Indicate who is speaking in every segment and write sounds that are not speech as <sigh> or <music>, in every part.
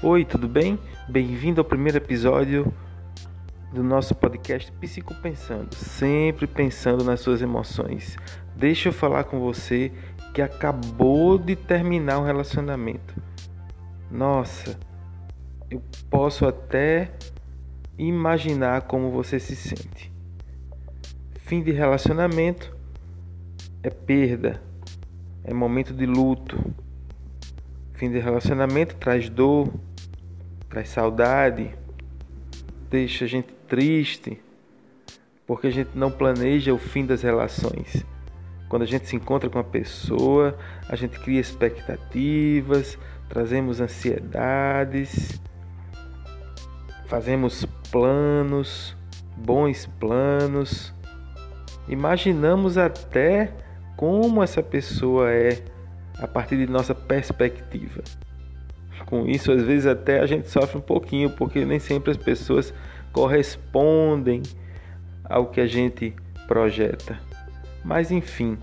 Speaker 1: Oi, tudo bem? Bem-vindo ao primeiro episódio do nosso podcast Psico Pensando, sempre pensando nas suas emoções. Deixa eu falar com você que acabou de terminar um relacionamento. Nossa, eu posso até imaginar como você se sente. Fim de relacionamento é perda, é momento de luto. Fim de relacionamento traz dor, traz saudade, deixa a gente triste, porque a gente não planeja o fim das relações. Quando a gente se encontra com a pessoa, a gente cria expectativas, trazemos ansiedades, fazemos planos, bons planos, imaginamos até como essa pessoa é a partir de nossa perspectiva. Com isso, às vezes até a gente sofre um pouquinho, porque nem sempre as pessoas correspondem ao que a gente projeta. Mas enfim,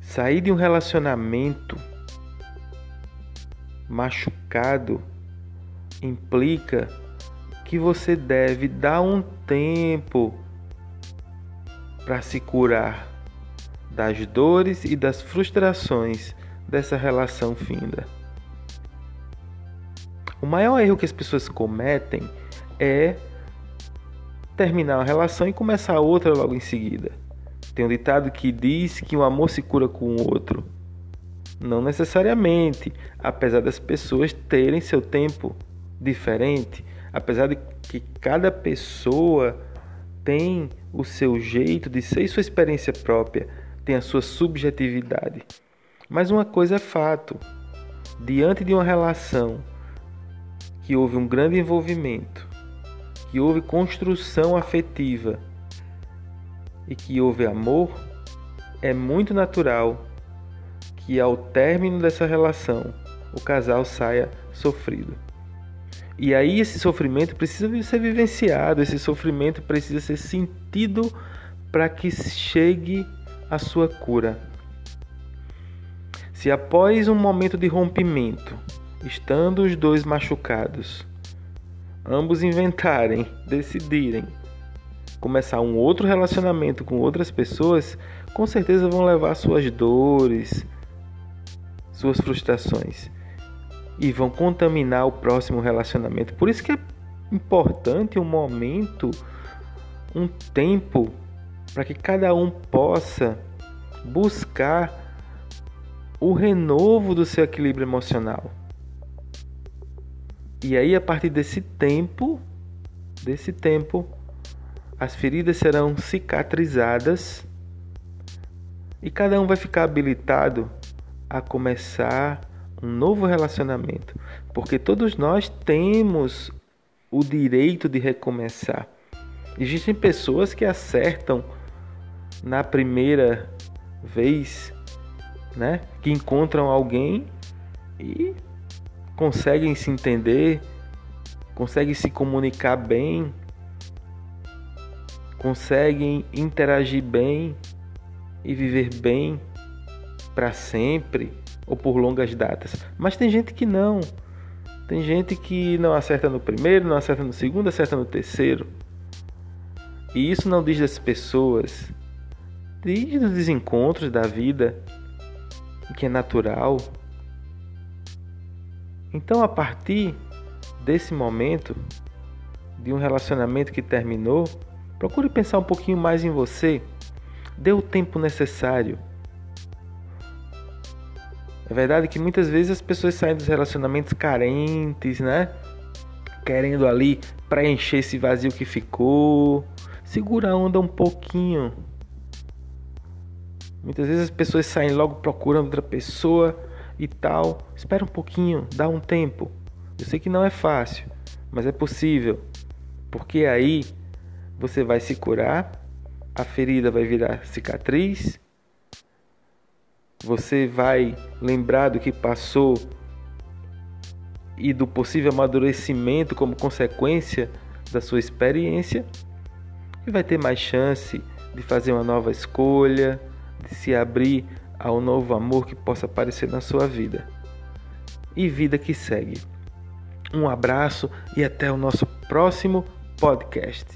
Speaker 1: sair de um relacionamento machucado implica que você deve dar um tempo para se curar das dores e das frustrações dessa relação finda. O maior erro que as pessoas cometem é terminar uma relação e começar outra logo em seguida. Tem um ditado que diz que o amor se cura com o outro. Não necessariamente, apesar das pessoas terem seu tempo diferente, apesar de que cada pessoa tem o seu jeito de ser e sua experiência própria, tem a sua subjetividade. Mas uma coisa é fato: diante de uma relação que houve um grande envolvimento, que houve construção afetiva e que houve amor, é muito natural que ao término dessa relação o casal saia sofrido. E aí esse sofrimento precisa ser vivenciado, esse sofrimento precisa ser sentido para que chegue a sua cura. Se após um momento de rompimento estando os dois machucados, ambos inventarem, <laughs> decidirem começar um outro relacionamento com outras pessoas, com certeza vão levar suas dores, suas frustrações e vão contaminar o próximo relacionamento. Por isso que é importante um momento, um tempo para que cada um possa buscar o renovo do seu equilíbrio emocional. E aí, a partir desse tempo, desse tempo, as feridas serão cicatrizadas e cada um vai ficar habilitado a começar um novo relacionamento, porque todos nós temos o direito de recomeçar. Existem pessoas que acertam na primeira vez, né? Que encontram alguém e conseguem se entender, conseguem se comunicar bem, conseguem interagir bem e viver bem para sempre ou por longas datas. Mas tem gente que não. Tem gente que não acerta no primeiro, não acerta no segundo, acerta no terceiro. E isso não diz das pessoas, diz dos desencontros da vida, que é natural, então, a partir desse momento, de um relacionamento que terminou, procure pensar um pouquinho mais em você. Dê o tempo necessário. É verdade que muitas vezes as pessoas saem dos relacionamentos carentes, né? Querendo ali preencher esse vazio que ficou. Segura a onda um pouquinho. Muitas vezes as pessoas saem logo procurando outra pessoa e tal. Espera um pouquinho, dá um tempo. Eu sei que não é fácil, mas é possível. Porque aí você vai se curar, a ferida vai virar cicatriz, você vai lembrar do que passou e do possível amadurecimento como consequência da sua experiência e vai ter mais chance de fazer uma nova escolha, de se abrir ao novo amor que possa aparecer na sua vida. E vida que segue. Um abraço e até o nosso próximo podcast.